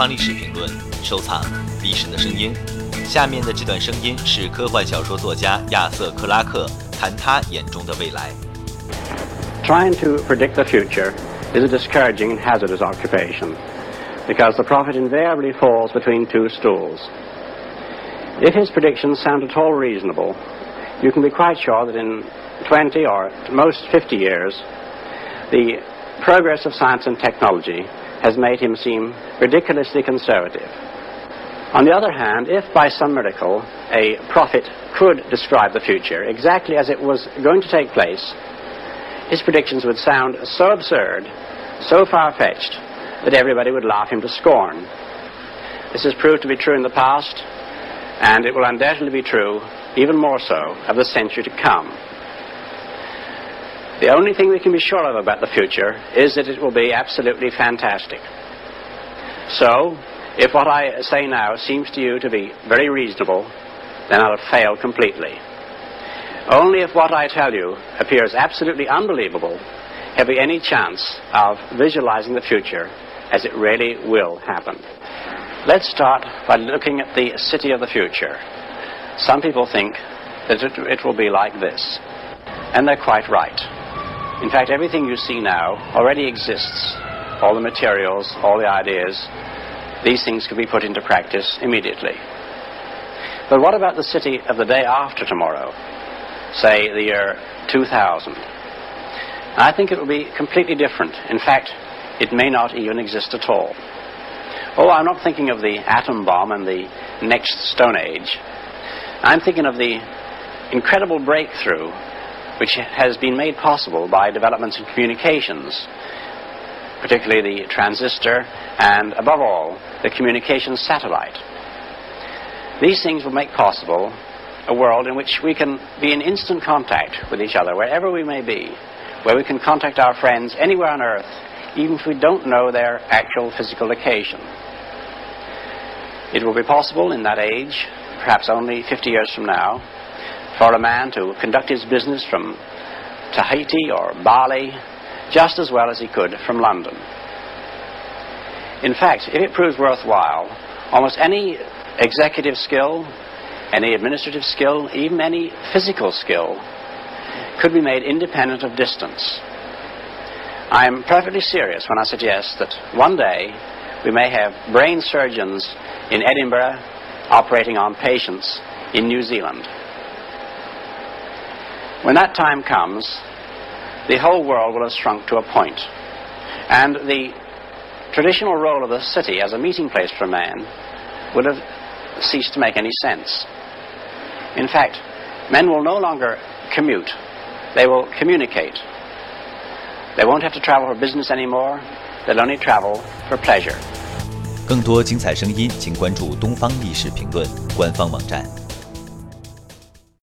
方历史评论》，收藏历史的声音。下面的这段声音是科幻小说作家亚瑟·克拉克谈他眼中的未来。Trying to predict the future is a discouraging and hazardous occupation because the prophet invariably falls between two stools. If his predictions sound at all reasonable, you can be quite sure that in 20 or at most 50 years, the progress of science and technology has made him seem ridiculously conservative. On the other hand, if by some miracle a prophet could describe the future exactly as it was going to take place, his predictions would sound so absurd, so far-fetched, that everybody would laugh him to scorn. This has proved to be true in the past, and it will undoubtedly be true, even more so, of the century to come. The only thing we can be sure of about the future is that it will be absolutely fantastic. So, if what I say now seems to you to be very reasonable, then I'll failed completely. Only if what I tell you appears absolutely unbelievable have we any chance of visualizing the future as it really will happen. Let's start by looking at the city of the future. Some people think that it, it will be like this, and they're quite right. In fact, everything you see now already exists. All the materials, all the ideas, these things could be put into practice immediately. But what about the city of the day after tomorrow? Say the year 2000. I think it will be completely different. In fact, it may not even exist at all. Oh, I'm not thinking of the atom bomb and the next Stone Age. I'm thinking of the incredible breakthrough which has been made possible by developments in communications, particularly the transistor and, above all, the communications satellite. These things will make possible a world in which we can be in instant contact with each other, wherever we may be, where we can contact our friends anywhere on Earth, even if we don't know their actual physical location. It will be possible in that age, perhaps only 50 years from now, for a man to conduct his business from Tahiti or Bali just as well as he could from London. In fact, if it proves worthwhile, almost any executive skill, any administrative skill, even any physical skill, could be made independent of distance. I am perfectly serious when I suggest that one day we may have brain surgeons in Edinburgh operating on patients in New Zealand. When that time comes, the whole world will have shrunk to a point, and the traditional role of the city as a meeting place for man would have ceased to make any sense. In fact, men will no longer commute, they will communicate. They won't have to travel for business anymore, they'll only travel for pleasure. 更多精彩声音，请关注《东方历史评论》官方网站。